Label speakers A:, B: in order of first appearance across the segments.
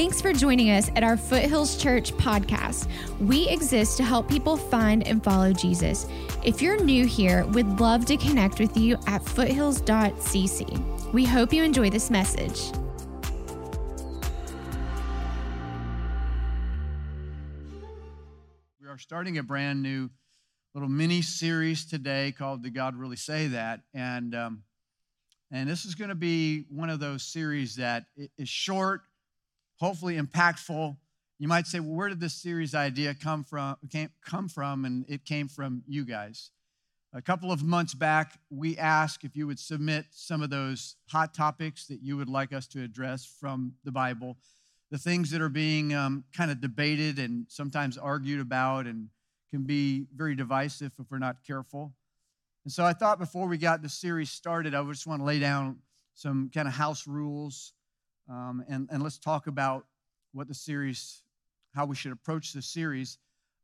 A: Thanks for joining us at our Foothills Church podcast. We exist to help people find and follow Jesus. If you're new here, we'd love to connect with you at foothills.cc. We hope you enjoy this message.
B: We are starting a brand new little mini series today called "Did God Really Say That?" and um, and this is going to be one of those series that is short, hopefully impactful. You might say, well, where did this series idea come from? Came, come from, and it came from you guys. A couple of months back, we asked if you would submit some of those hot topics that you would like us to address from the Bible, the things that are being um, kind of debated and sometimes argued about, and can be very divisive if we're not careful. And so I thought before we got the series started, I just want to lay down some kind of house rules um, and, and let's talk about what the series, how we should approach the series.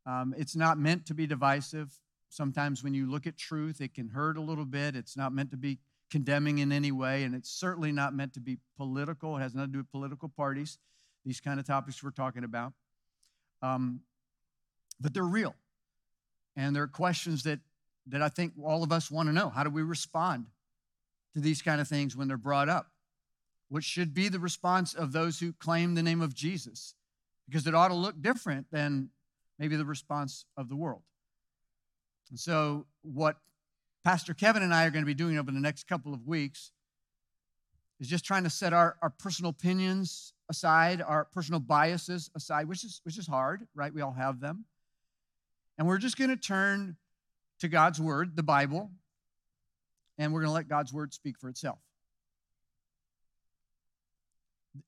B: Um, it's not meant to be divisive. Sometimes when you look at truth, it can hurt a little bit. It's not meant to be condemning in any way, and it's certainly not meant to be political. It has nothing to do with political parties, these kind of topics we're talking about. Um, but they're real. And there are questions that, that I think all of us want to know. How do we respond to these kind of things when they're brought up? What should be the response of those who claim the name of Jesus? Because it ought to look different than maybe the response of the world. And so, what Pastor Kevin and I are going to be doing over the next couple of weeks is just trying to set our, our personal opinions aside, our personal biases aside, which is, which is hard, right? We all have them. And we're just going to turn to God's Word, the Bible, and we're going to let God's Word speak for itself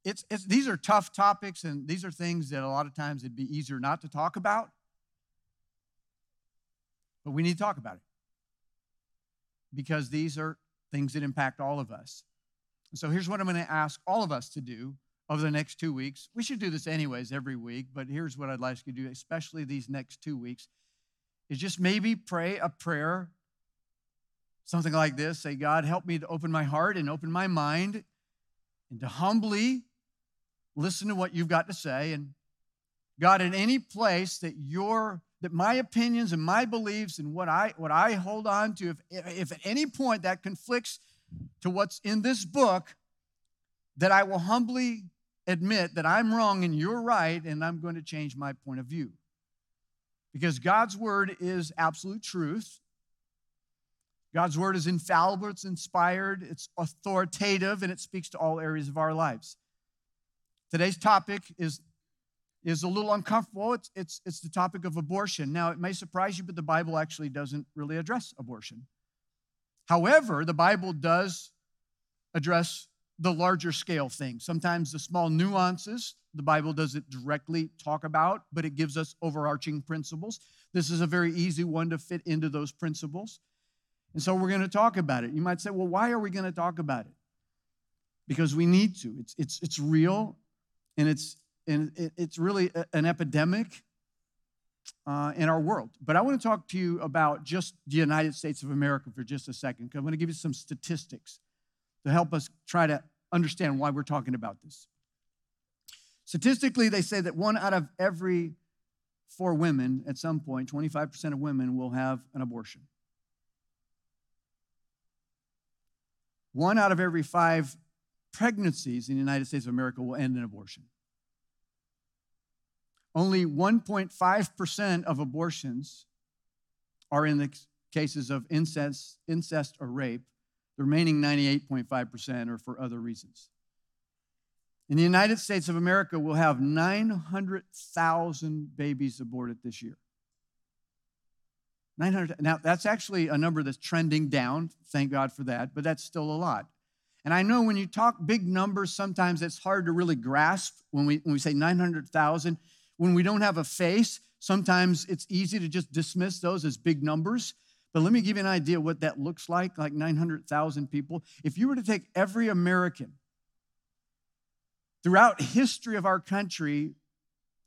B: it's, it's, these are tough topics, and these are things that a lot of times it'd be easier not to talk about. But we need to talk about it because these are things that impact all of us. so here's what I'm going to ask all of us to do over the next two weeks. We should do this anyways every week, but here's what I'd like you to do, especially these next two weeks, is just maybe pray a prayer, something like this. Say, God, help me to open my heart and open my mind and to humbly listen to what you've got to say. And God, in any place that your that my opinions and my beliefs and what I what I hold on to, if, if at any point that conflicts to what's in this book, that I will humbly admit that I'm wrong and you're right, and I'm going to change my point of view. Because God's word is absolute truth. God's word is infallible, it's inspired, it's authoritative, and it speaks to all areas of our lives. Today's topic is, is a little uncomfortable. It's, it's, it's the topic of abortion. Now, it may surprise you, but the Bible actually doesn't really address abortion. However, the Bible does address the larger scale things. Sometimes the small nuances, the Bible doesn't directly talk about, but it gives us overarching principles. This is a very easy one to fit into those principles. And so we're going to talk about it. You might say, well, why are we going to talk about it? Because we need to. It's, it's, it's real and it's, and it's really an epidemic uh, in our world. But I want to talk to you about just the United States of America for just a second, because I'm going to give you some statistics to help us try to understand why we're talking about this. Statistically, they say that one out of every four women at some point, 25% of women, will have an abortion. One out of every five pregnancies in the United States of America will end in abortion. Only 1.5% of abortions are in the cases of incest, incest or rape. The remaining 98.5% are for other reasons. In the United States of America, we'll have 900,000 babies aborted this year. 900. Now, that's actually a number that's trending down. Thank God for that, but that's still a lot. And I know when you talk big numbers, sometimes it's hard to really grasp when we, when we say 900,000. When we don't have a face, sometimes it's easy to just dismiss those as big numbers. But let me give you an idea what that looks like like 900,000 people. If you were to take every American throughout history of our country,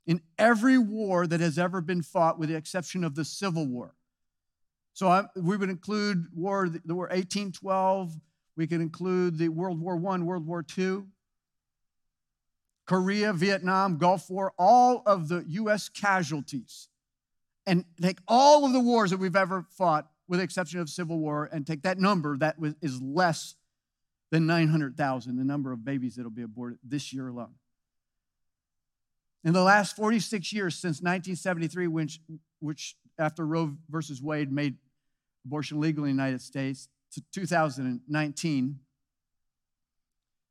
B: in every war that has ever been fought, with the exception of the Civil War. So I, we would include war, the war 1812, we can include the World War I, World War II, Korea, Vietnam, Gulf War, all of the US casualties, and take all of the wars that we've ever fought, with the exception of Civil War, and take that number that is less than 900,000, the number of babies that'll be aborted this year alone. In the last 46 years since 1973, which, which after Roe versus Wade made abortion legal in the United States, to 2019,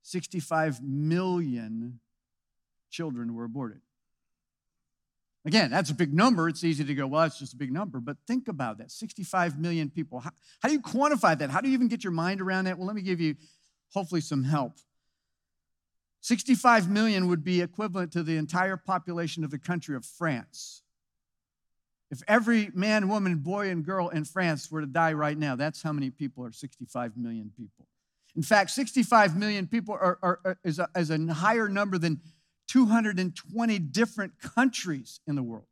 B: 65 million children were aborted. Again, that's a big number. It's easy to go, well, that's just a big number. But think about that 65 million people. How, how, do you quantify that? How do you even get your mind around that? Well, let me give you hopefully some help. 65 million would be equivalent to the entire population of the country of France. If every man, woman, boy, and girl in France were to die right now, that's how many people are 65 million people. In fact, 65 million people are, are, is, a, is a higher number than 220 different countries in the world,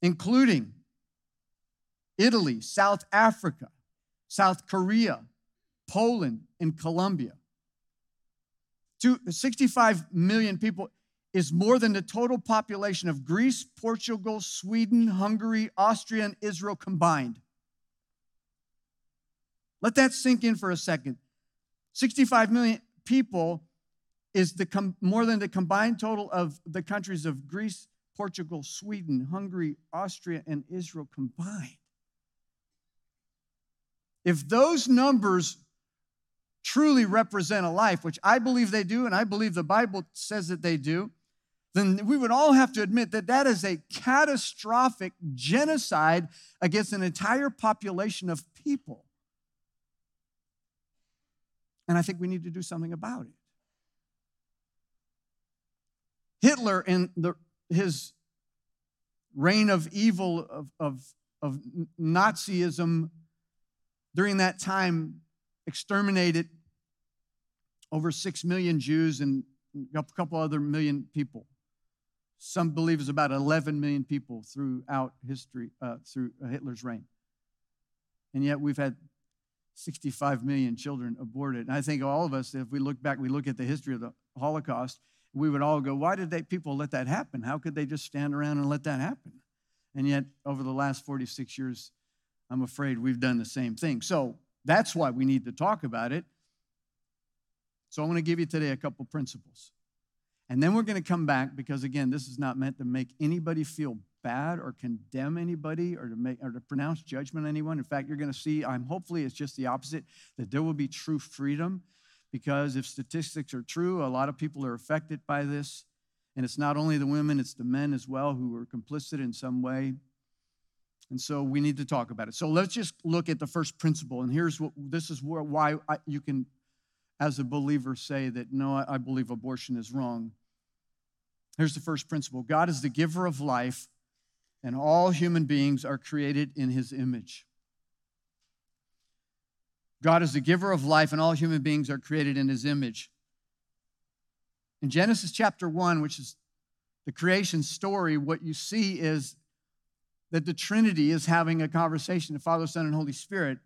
B: including Italy, South Africa, South Korea, Poland, and Colombia. 65 million people is more than the total population of Greece, Portugal, Sweden, Hungary, Austria, and Israel combined. Let that sink in for a second. 65 million people is the com- more than the combined total of the countries of Greece, Portugal, Sweden, Hungary, Austria, and Israel combined. If those numbers truly represent a life, which I believe they do, and I believe the Bible says that they do, then we would all have to admit that that is a catastrophic genocide against an entire population of people. And I think we need to do something about it. Hitler, in the, his reign of evil, of, of, of Nazism, during that time, exterminated over six million Jews and a couple other million people. Some believe it's about 11 million people throughout history, uh, through Hitler's reign. And yet we've had 65 million children aborted. And I think all of us, if we look back, we look at the history of the Holocaust, we would all go, why did they people let that happen? How could they just stand around and let that happen? And yet, over the last 46 years, I'm afraid we've done the same thing. So that's why we need to talk about it. So I want to give you today a couple principles. And then we're going to come back because, again, this is not meant to make anybody feel bad or condemn anybody or to make or to pronounce judgment on anyone. In fact, you're going to see, I'm hopefully it's just the opposite, that there will be true freedom because if statistics are true, a lot of people are affected by this. And it's not only the women, it's the men as well who are complicit in some way. And so we need to talk about it. So let's just look at the first principle. And here's what this is where, why I, you can, as a believer, say that no, I, believe abortion is wrong. Here's the first principle God is the giver of life, and all human beings are created in his image. God is the giver of life, and all human beings are created in his image. In Genesis chapter 1, which is the creation story, what you see is that the Trinity is having a conversation the Father, Son, and Holy Spirit.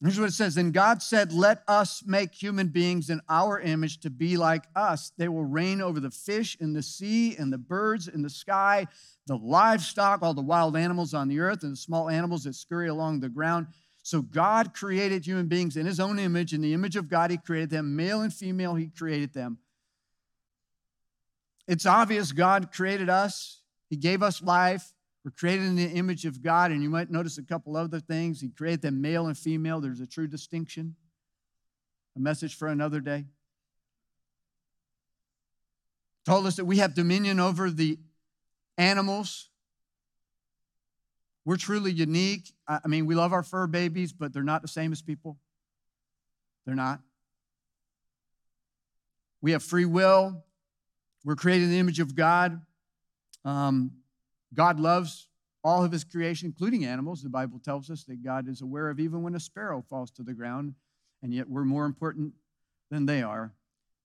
B: Here's what it says Then God said, Let us make human beings in our image to be like us. They will reign over the fish in the sea and the birds in the sky, the livestock, all the wild animals on the earth, and the small animals that scurry along the ground. So God created human beings in his own image. In the image of God, he created them. Male and female, he created them. It's obvious God created us, he gave us life. We're created in the image of God, and you might notice a couple other things. He created them male and female. There's a true distinction. A message for another day. Told us that we have dominion over the animals. We're truly unique. I mean, we love our fur babies, but they're not the same as people. They're not. We have free will. We're created in the image of God. Um, God loves all of his creation, including animals. The Bible tells us that God is aware of even when a sparrow falls to the ground, and yet we're more important than they are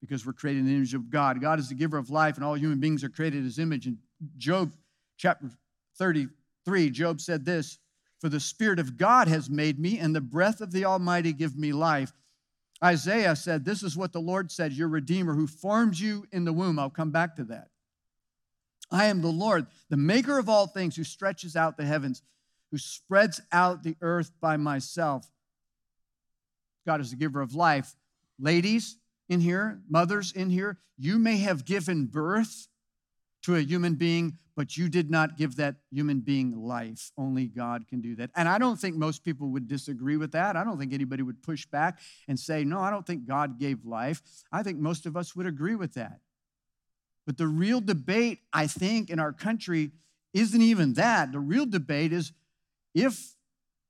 B: because we're created in the image of God. God is the giver of life, and all human beings are created in his image. In Job chapter 30, 3, Job said this For the Spirit of God has made me, and the breath of the Almighty give me life. Isaiah said, This is what the Lord said, your Redeemer who formed you in the womb. I'll come back to that. I am the Lord, the maker of all things, who stretches out the heavens, who spreads out the earth by myself. God is the giver of life. Ladies in here, mothers in here, you may have given birth to a human being, but you did not give that human being life. Only God can do that. And I don't think most people would disagree with that. I don't think anybody would push back and say, no, I don't think God gave life. I think most of us would agree with that. But the real debate, I think, in our country isn't even that. The real debate is if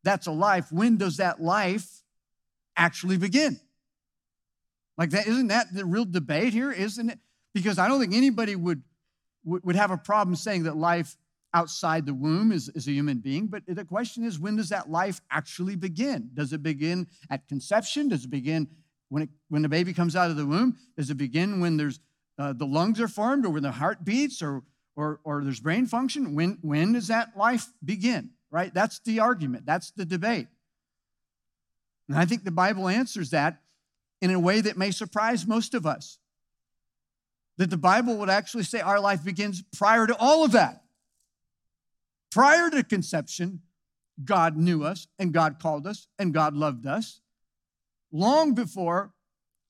B: that's a life, when does that life actually begin? Like that, isn't that the real debate here? Isn't it? Because I don't think anybody would would have a problem saying that life outside the womb is, is a human being. But the question is, when does that life actually begin? Does it begin at conception? Does it begin when, it, when the baby comes out of the womb? Does it begin when there's uh, the lungs are formed or when the heart beats or, or, or there's brain function? When, when does that life begin? Right? That's the argument. That's the debate. And I think the Bible answers that in a way that may surprise most of us that the Bible would actually say our life begins prior to all of that. Prior to conception, God knew us and God called us and God loved us. Long before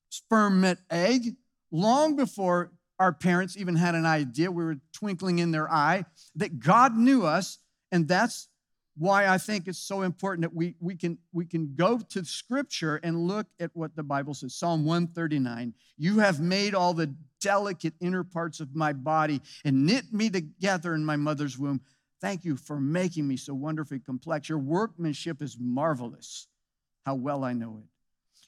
B: sperm met egg, long before our parents even had an idea, we were twinkling in their eye, that God knew us, and that's why I think it's so important that we, we, can, we can go to Scripture and look at what the Bible says. Psalm 139 You have made all the delicate inner parts of my body and knit me together in my mother's womb. Thank you for making me so wonderfully complex. Your workmanship is marvelous. How well I know it.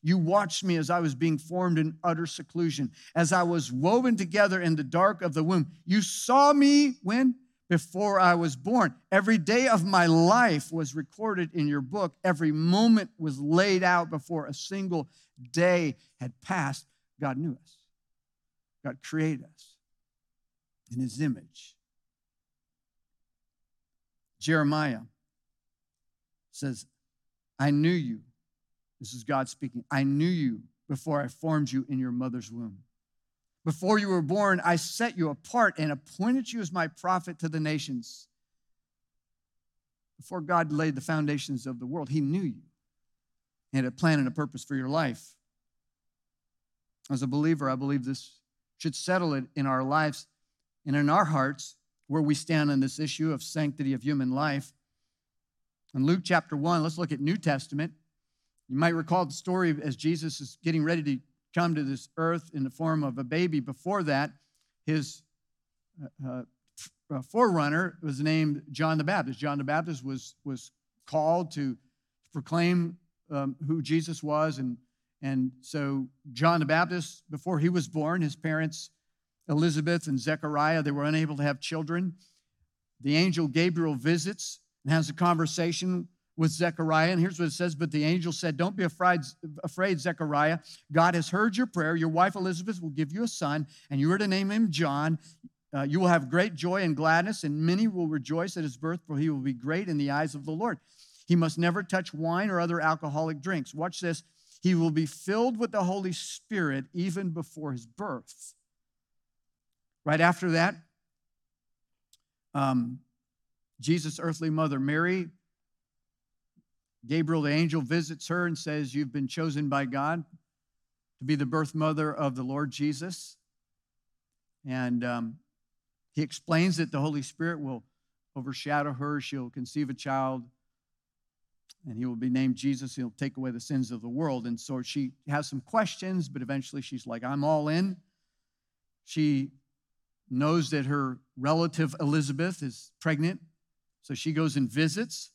B: You watched me as I was being formed in utter seclusion, as I was woven together in the dark of the womb. You saw me when? before I was born. Every day of my life was recorded in your book. Every moment was laid out before a single day had passed. God knew us. God created us in his image. Jeremiah says, I knew you. This is God speaking. I knew you before I formed you in your mother's womb. Before you were born, I set you apart and appointed you as my prophet to the nations. Before God laid the foundations of the world, He knew you. He had a plan and a purpose for your life. As a believer, I believe this should settle it in our lives and in our hearts where we stand on this issue of sanctity of human life. In Luke chapter 1, let's look at New Testament. You might recall the story as Jesus is getting ready to come to this earth in the form of a baby. Before that, his uh, uh, forerunner was named John the Baptist. John the Baptist was, was called to proclaim um, who Jesus was. And, and so, John the Baptist, before he was born, his parents, Elizabeth and Zechariah, they were unable to have children. The angel Gabriel visits and has a conversation with Zechariah. And here's what it says But the angel said, Don't be afraid, afraid, Zechariah. God has heard your prayer. Your wife Elizabeth will give you a son, and you are to name him John. Uh, you will have great joy and gladness, and many will rejoice at his birth, for he will be great in the eyes of the Lord. He must never touch wine or other alcoholic drinks. Watch this. He will be filled with the Holy Spirit even before his birth. Right after that, um, Jesus' earthly mother, Mary, Gabriel, the angel, visits her and says, You've been chosen by God to be the birth mother of the Lord Jesus. And um, he explains that the Holy Spirit will overshadow her. She'll conceive a child, and he will be named Jesus. He'll take away the sins of the world. And so she has some questions, but eventually she's like, I'm all in. She knows that her relative Elizabeth is pregnant, so she goes and visits.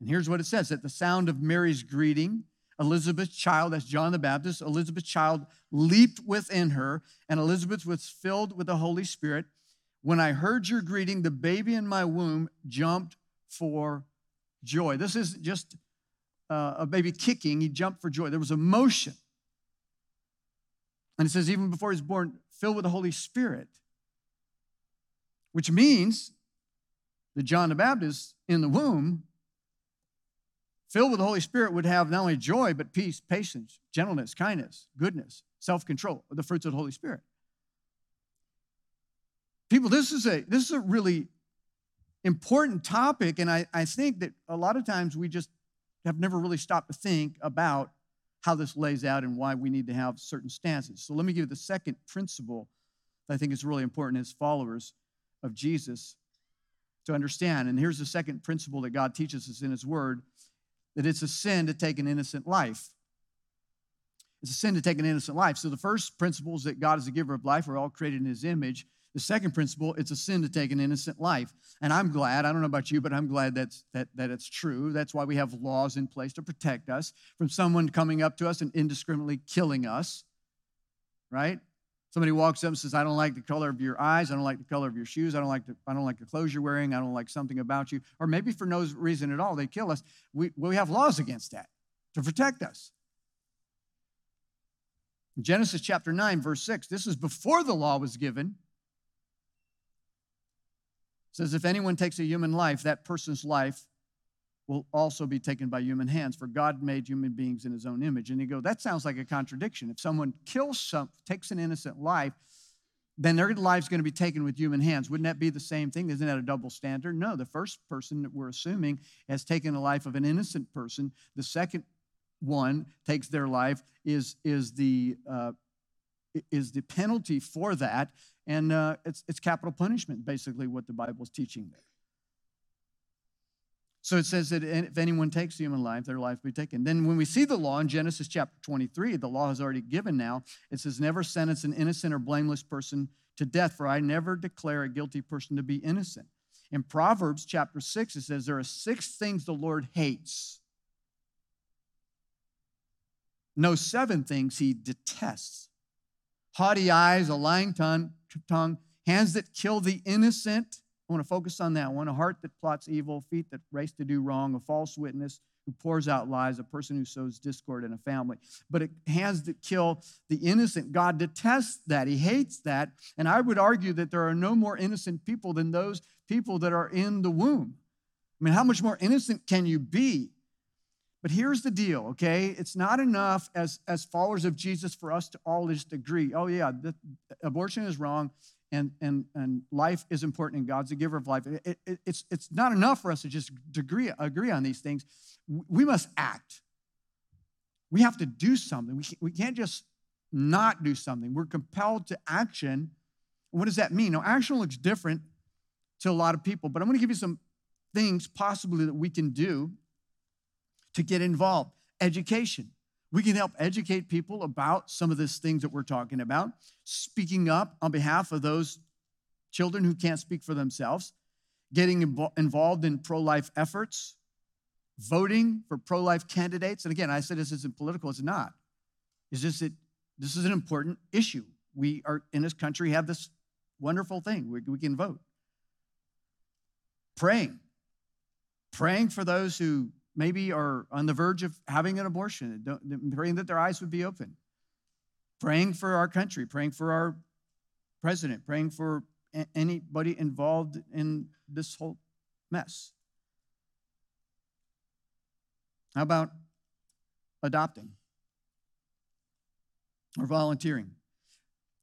B: And here's what it says At the sound of Mary's greeting, Elizabeth's child, that's John the Baptist, Elizabeth's child leaped within her, and Elizabeth was filled with the Holy Spirit. When I heard your greeting, the baby in my womb jumped for joy. This isn't just uh, a baby kicking, he jumped for joy. There was emotion. And it says, even before he's born, filled with the Holy Spirit, which means that John the Baptist in the womb filled with the Holy Spirit would have not only joy, but peace, patience, gentleness, kindness, goodness, self control, the fruits of the Holy Spirit. People, this is a this is a really important topic, and I, I think that a lot of times we just have never really stopped to think about how this lays out and why we need to have certain stances. So let me give you the second principle that I think is really important as followers of Jesus to understand. And here's the second principle that God teaches us in His Word that it's a sin to take an innocent life. It's a sin to take an innocent life. So the first principle is that God is a giver of life. We're all created in His image. The second principle, it's a sin to take an innocent life. And I'm glad, I don't know about you, but I'm glad that's, that, that it's true. That's why we have laws in place to protect us from someone coming up to us and indiscriminately killing us, right? Somebody walks up and says, I don't like the color of your eyes. I don't like the color of your shoes. I don't like the, I don't like the clothes you're wearing. I don't like something about you. Or maybe for no reason at all, they kill us. We, we have laws against that to protect us. Genesis chapter 9, verse 6, this is before the law was given It says, If anyone takes a human life, that person's life will also be taken by human hands, for God made human beings in his own image. And you go, that sounds like a contradiction. If someone kills some, takes an innocent life, then their life's going to be taken with human hands. Wouldn't that be the same thing? Isn't that a double standard? No, the first person that we're assuming has taken the life of an innocent person. The second one takes their life is, is, the, uh, is the penalty for that. And uh, it's, it's capital punishment, basically, what the Bible is teaching there. So it says that if anyone takes human life, their life will be taken. Then when we see the law in Genesis chapter 23, the law is already given now. It says, Never sentence an innocent or blameless person to death, for I never declare a guilty person to be innocent. In Proverbs chapter 6, it says, There are six things the Lord hates. No, seven things he detests haughty eyes, a lying tongue, tongue, hands that kill the innocent. I want to focus on that one. A heart that plots evil, feet that race to do wrong, a false witness who pours out lies, a person who sows discord in a family. But it hands that kill the innocent. God detests that. He hates that. And I would argue that there are no more innocent people than those people that are in the womb. I mean, how much more innocent can you be? But here's the deal, okay? It's not enough as, as followers of Jesus for us to all just agree, oh, yeah, the, abortion is wrong and, and, and life is important and God's the giver of life. It, it, it's, it's not enough for us to just agree, agree on these things. We must act. We have to do something. We, we can't just not do something. We're compelled to action. What does that mean? Now, action looks different to a lot of people, but I'm going to give you some things possibly that we can do to get involved. Education. We can help educate people about some of these things that we're talking about, speaking up on behalf of those children who can't speak for themselves, getting involved in pro life efforts, voting for pro life candidates. And again, I said this isn't political, it's not. It's just that this is an important issue. We are in this country have this wonderful thing we, we can vote. Praying, praying for those who maybe are on the verge of having an abortion, praying that their eyes would be open, praying for our country, praying for our president, praying for anybody involved in this whole mess. How about adopting or volunteering?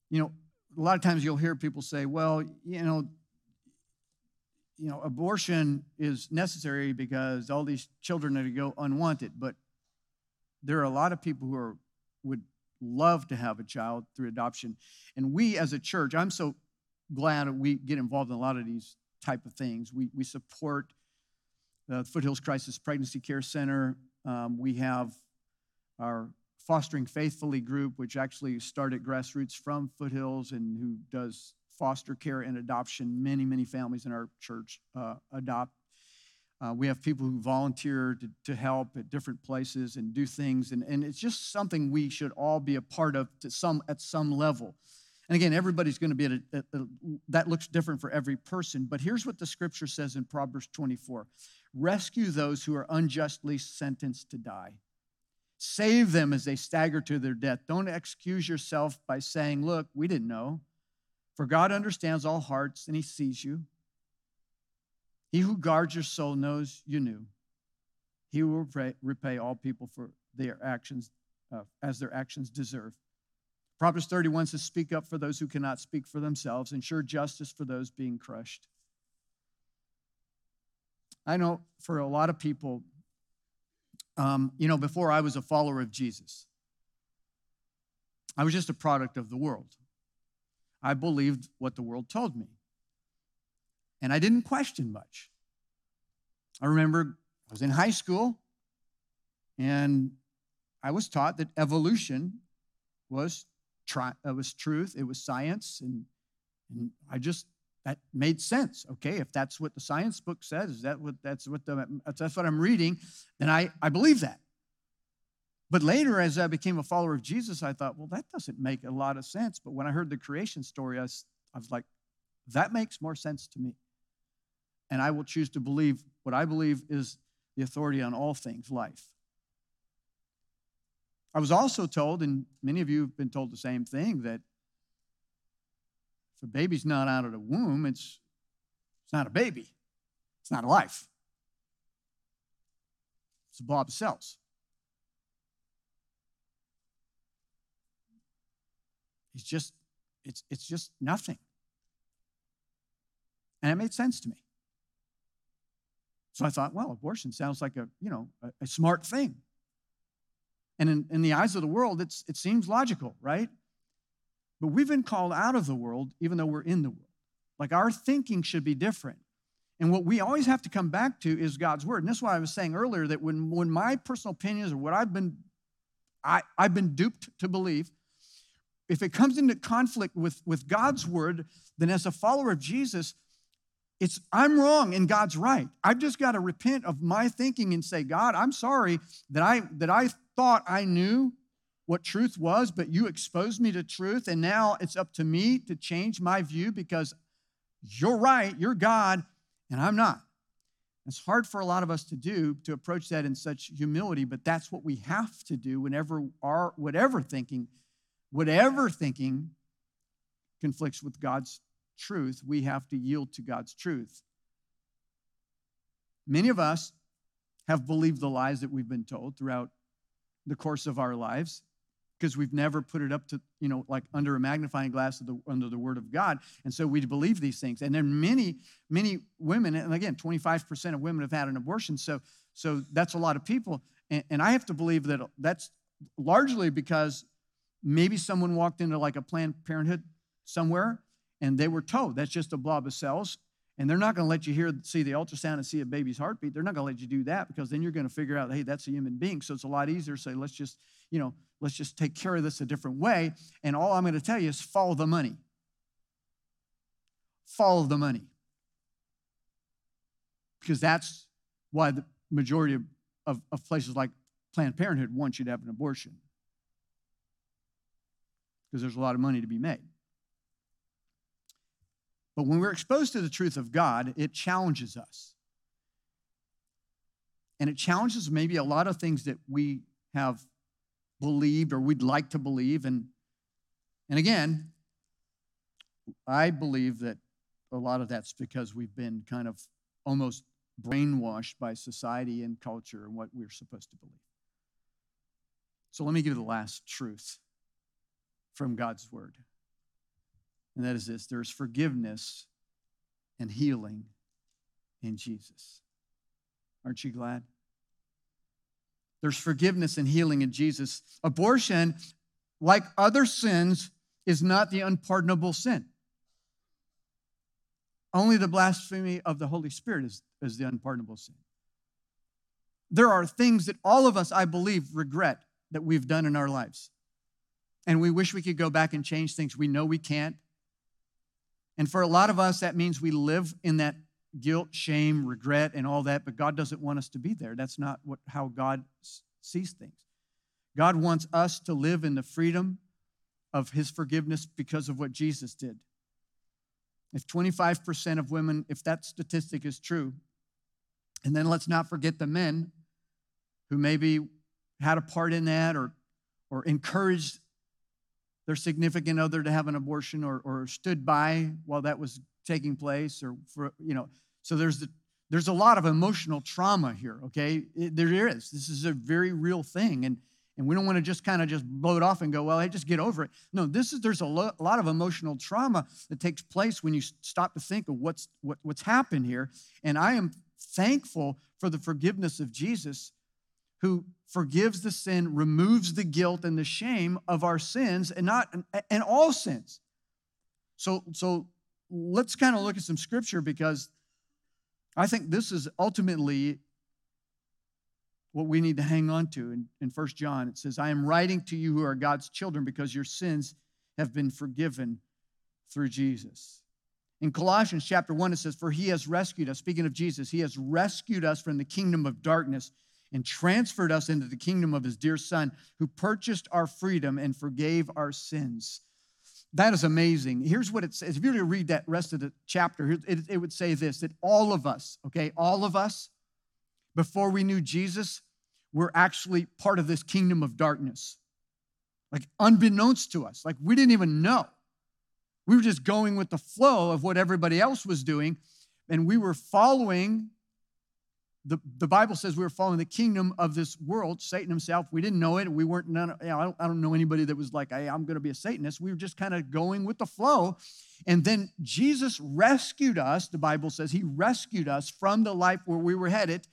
B: You know, a lot of times you'll hear people say, well, you know, you know, abortion is necessary because all these children are to go unwanted. But there are a lot of people who are, would love to have a child through adoption. And we as a church, I'm so glad we get involved in a lot of these type of things. We, we support the Foothills Crisis Pregnancy Care Center. Um, we have our Fostering Faithfully group, which actually started grassroots from Foothills and who does foster care and adoption. Many, many families in our church uh, adopt. Uh, we have people who volunteer to, to, help at different places and do things, and, and it's just something we should all be a part of to some at some level. And again, everybody's going to be at a, a, a, that looks different for every person. But here's what the scripture says in Proverbs 24: Rescue those who are unjustly sentenced to die. Save them as they stagger to their death. Don't excuse yourself by saying, "Look, we didn't know." For God understands all hearts and he sees you. He who guards your soul knows you knew. He will repay, all people for their actions uh, as their actions deserve. Proverbs 31 says, Speak up for those who cannot speak for themselves, ensure justice for those being crushed. I know for a lot of people, um, you know, before I was a follower of Jesus, I was just a product of the world. I believed what the world told me. And I didn't question much. I remember I was in high school and I was taught that evolution was, tri- was truth, it was science, and, and I just that made sense. Okay, if that's what the science book says, is that what that's what the that's what I'm reading, then I, I believe that. But later, as I became a follower of Jesus, I thought, well, that doesn't make a lot of sense. But when I heard the creation story, I was, I was like, that makes more sense to me. And I will choose to believe what I believe is the authority on all things life. I was also told, and many of you have been told the same thing, that if a baby's not out of the womb, it's, it's not a baby, it's not a life, it's a blob of cells. It's just, it's, it's just nothing. And it made sense to me. So I thought, well, abortion sounds like a, you know, a, a smart thing. And in, in the eyes of the world, it's, it seems logical, right? But we've been called out of the world even though we're in the world. Like our thinking should be different. And what we always have to come back to is God's word. And that's why I was saying earlier that when, when my personal opinions or what I've been I, I've been duped to believe if it comes into conflict with, with God's word, then as a follower of Jesus, it's I'm wrong and God's right. I've just got to repent of my thinking and say, God, I'm sorry that I that I thought I knew what truth was, but you exposed me to truth, and now it's up to me to change my view because you're right, you're God, and I'm not. It's hard for a lot of us to do to approach that in such humility, but that's what we have to do whenever our whatever thinking whatever thinking conflicts with God's truth, we have to yield to God's truth. Many of us have believed the lies that we've been told throughout the course of our lives because we've never put it up to, you know, like under a magnifying glass the, under the word of God. And so we believe these things. And then many, many women, and again, 25% of women have had an abortion. So, so that's a lot of people. And, and I have to believe that that's largely because Maybe someone walked into like a Planned Parenthood somewhere and they were told that's just a blob of cells. And they're not going to let you hear, see the ultrasound and see a baby's heartbeat. They're not going to let you do that because then you're going to figure out, hey, that's a human being. So it's a lot easier to say, let's just, you know, let's just take care of this a different way. And all I'm going to tell you is follow the money. Follow the money. Because that's why the majority of, of, of places like Planned Parenthood want you to have an abortion because there's a lot of money to be made. But when we're exposed to the truth of God, it challenges us. And it challenges maybe a lot of things that we have believed or we'd like to believe. And, and again, I believe that a lot of that's because we've been kind of almost brainwashed by society and culture and what we're supposed to believe. So let me give you the last truth from God's word. And that is this there's forgiveness and healing in Jesus. Aren't you glad? There's forgiveness and healing in Jesus. Abortion, like other sins, is not the unpardonable sin. Only the blasphemy of the Holy Spirit is, is the unpardonable sin. There are things that all of us, I believe, regret that we've done in our lives and we wish we could go back and change things. We know we can't. And for a lot of us, that means we live in that guilt, shame, regret, and all that, but God doesn't want us to be there. That's not what, how God sees things. God wants us to live in the freedom of His forgiveness because of what Jesus did. If 25% of women, if that statistic is true, and then let's not forget the men who maybe had a part in that or, or encouraged their significant other to have an abortion or, or stood by while that was taking place or for, you know, so there's the, there's a lot of emotional trauma here, okay? It, there is. This is a very real thing. And, and we don't want to just kind of just blow it off and go, well, hey, just get over it. No, this is there's a, lo- a lot of emotional trauma that takes place when you stop to think of what's what, what's happened here. And I am thankful for the forgiveness of Jesus who forgives the sin, removes the guilt and the shame of our sins and not and all sins. So so let's kind of look at some scripture because I think this is ultimately what we need to hang on to. In, in 1 John, it says, I am writing to you who are God's children because your sins have been forgiven through Jesus. In Colossians chapter 1, it says, For he has rescued us. Speaking of Jesus, he has rescued us from the kingdom of darkness and transferred us into the kingdom of his dear Son, who purchased our freedom and forgave our sins. That is amazing. Here's what it says. If you were to read that rest of the chapter, it, it would say this that all of us, okay, all of us, before we knew Jesus, were actually part of this kingdom of darkness. Like unbeknownst to us, like we didn't even know. We were just going with the flow of what everybody else was doing, and we were following the, the Bible says we were following the kingdom of this world, Satan himself. We didn't know it. We weren't, none, you know, I, don't, I don't know anybody that was like, hey, I'm going to be a Satanist. We were just kind of going with the flow. And then Jesus rescued us, the Bible says he rescued us from the life where we were headed,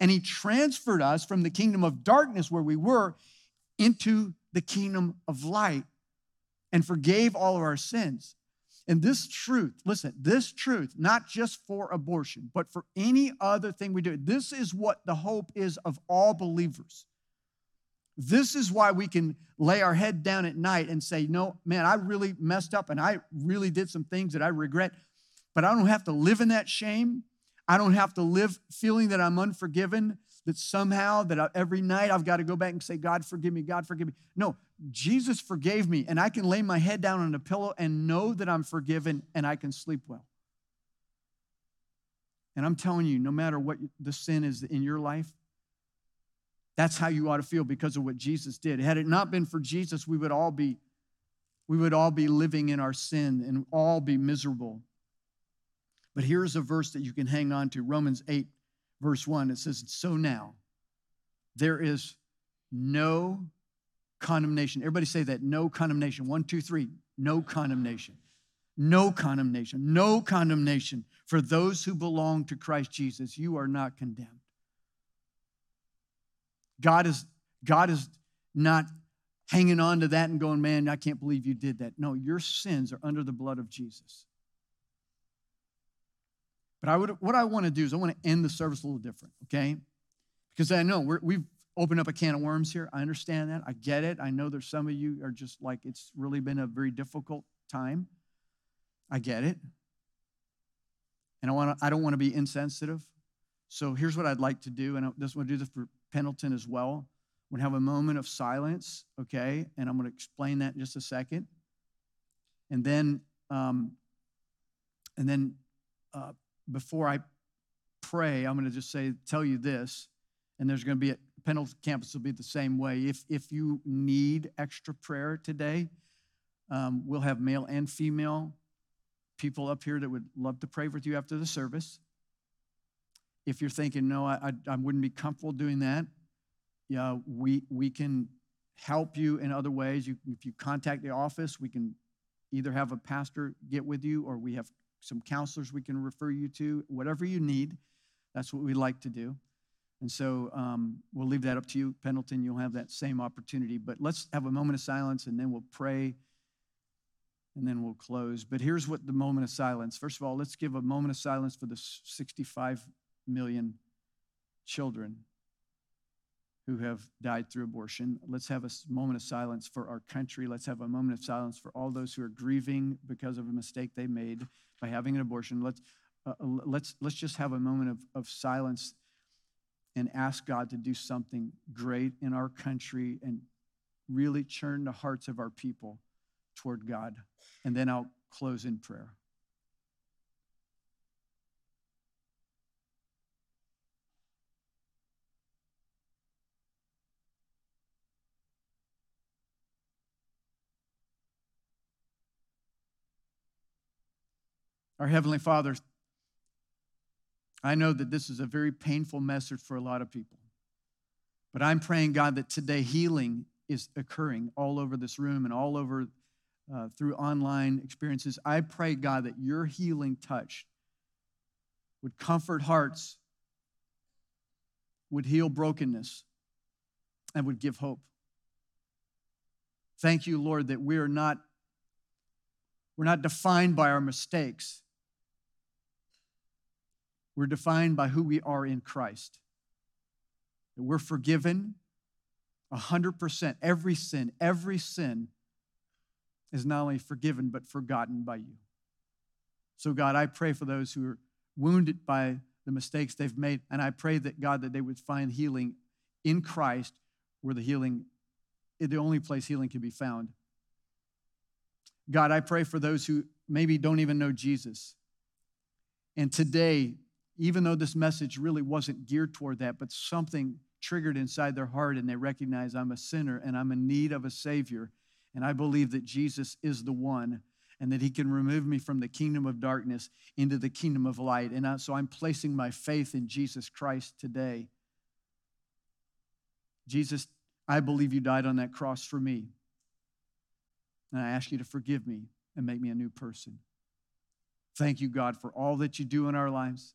B: and he transferred us from the kingdom of darkness where we were into the kingdom of light and forgave all of our sins. And this truth, listen, this truth, not just for abortion, but for any other thing we do, this is what the hope is of all believers. This is why we can lay our head down at night and say, No, man, I really messed up and I really did some things that I regret, but I don't have to live in that shame. I don't have to live feeling that I'm unforgiven, that somehow, that every night I've got to go back and say, God, forgive me, God, forgive me. No, Jesus forgave me, and I can lay my head down on a pillow and know that I'm forgiven and I can sleep well. And I'm telling you, no matter what the sin is in your life, that's how you ought to feel because of what Jesus did. Had it not been for Jesus, we would all be we would all be living in our sin and all be miserable. But here's a verse that you can hang on to Romans 8, verse 1. It says, So now there is no condemnation. Everybody say that no condemnation. One, two, three. No condemnation. No condemnation. No condemnation for those who belong to Christ Jesus. You are not condemned. God is, God is not hanging on to that and going, man, I can't believe you did that. No, your sins are under the blood of Jesus. But I would, what I want to do is I want to end the service a little different, okay? Because I know we have opened up a can of worms here. I understand that. I get it. I know there's some of you are just like, it's really been a very difficult time. I get it. And I, want to, I don't want to be insensitive. So here's what I'd like to do, and I just want to do this for Pendleton as well. We're going to have a moment of silence, okay? And I'm going to explain that in just a second. And then, um, and then uh, before I pray, I'm going to just say, tell you this, and there's going to be a Pendleton campus will be the same way. If if you need extra prayer today, um, we'll have male and female people up here that would love to pray with you after the service. If you're thinking, no, I, I, I wouldn't be comfortable doing that, yeah, we we can help you in other ways. You, if you contact the office, we can either have a pastor get with you or we have some counselors we can refer you to, whatever you need. That's what we like to do. And so um, we'll leave that up to you, Pendleton. You'll have that same opportunity. But let's have a moment of silence and then we'll pray and then we'll close. But here's what the moment of silence. First of all, let's give a moment of silence for the 65 million children who have died through abortion. Let's have a moment of silence for our country. Let's have a moment of silence for all those who are grieving because of a mistake they made by having an abortion. Let's, uh, let's, let's just have a moment of, of silence and ask God to do something great in our country and really churn the hearts of our people toward God. And then I'll close in prayer. Our Heavenly Father, I know that this is a very painful message for a lot of people. But I'm praying, God, that today healing is occurring all over this room and all over uh, through online experiences. I pray, God, that your healing touch would comfort hearts, would heal brokenness, and would give hope. Thank you, Lord, that we are not we're not defined by our mistakes. We're defined by who we are in Christ. That we're forgiven 100%. Every sin, every sin is not only forgiven, but forgotten by you. So, God, I pray for those who are wounded by the mistakes they've made. And I pray that, God, that they would find healing in Christ where the healing, the only place healing can be found. God, I pray for those who maybe don't even know Jesus. And today, even though this message really wasn't geared toward that, but something triggered inside their heart and they recognize I'm a sinner and I'm in need of a Savior. And I believe that Jesus is the one and that He can remove me from the kingdom of darkness into the kingdom of light. And so I'm placing my faith in Jesus Christ today. Jesus, I believe you died on that cross for me. And I ask you to forgive me and make me a new person. Thank you, God, for all that you do in our lives.